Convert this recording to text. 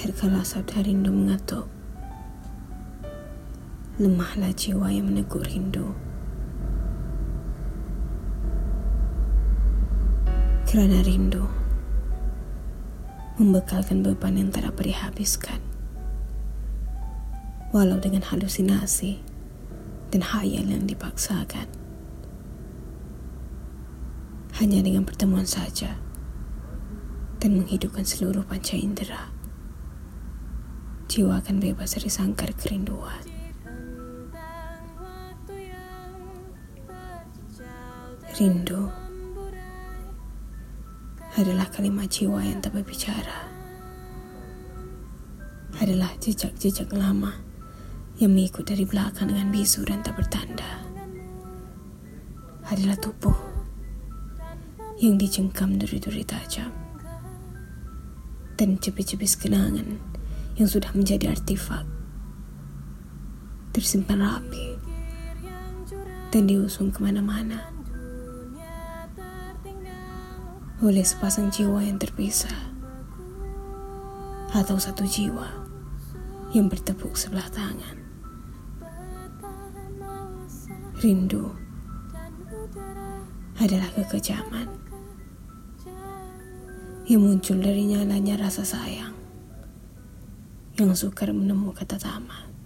Terkala sabda rindu mengatuk. Lemahlah jiwa yang menegur rindu Kerana rindu Membekalkan beban yang tak dapat dihabiskan. Walau dengan halusinasi Dan hayal yang dipaksakan. Hanya dengan pertemuan saja Dan menghidupkan seluruh panca indera jiwa akan bebas dari sangkar kerinduan. Rindu adalah kalimat jiwa yang tak berbicara. Adalah jejak-jejak lama yang mengikut dari belakang dengan bisu dan tak bertanda. Adalah tubuh yang dicengkam duri-duri tajam dan cepis-cepis kenangan yang sudah menjadi artefak tersimpan rapi dan diusung ke mana-mana oleh sepasang jiwa yang terpisah atau satu jiwa yang bertepuk sebelah tangan. Rindu adalah kekejaman yang muncul dari nyalanya rasa sayang yang sukar menemukan kata tamat.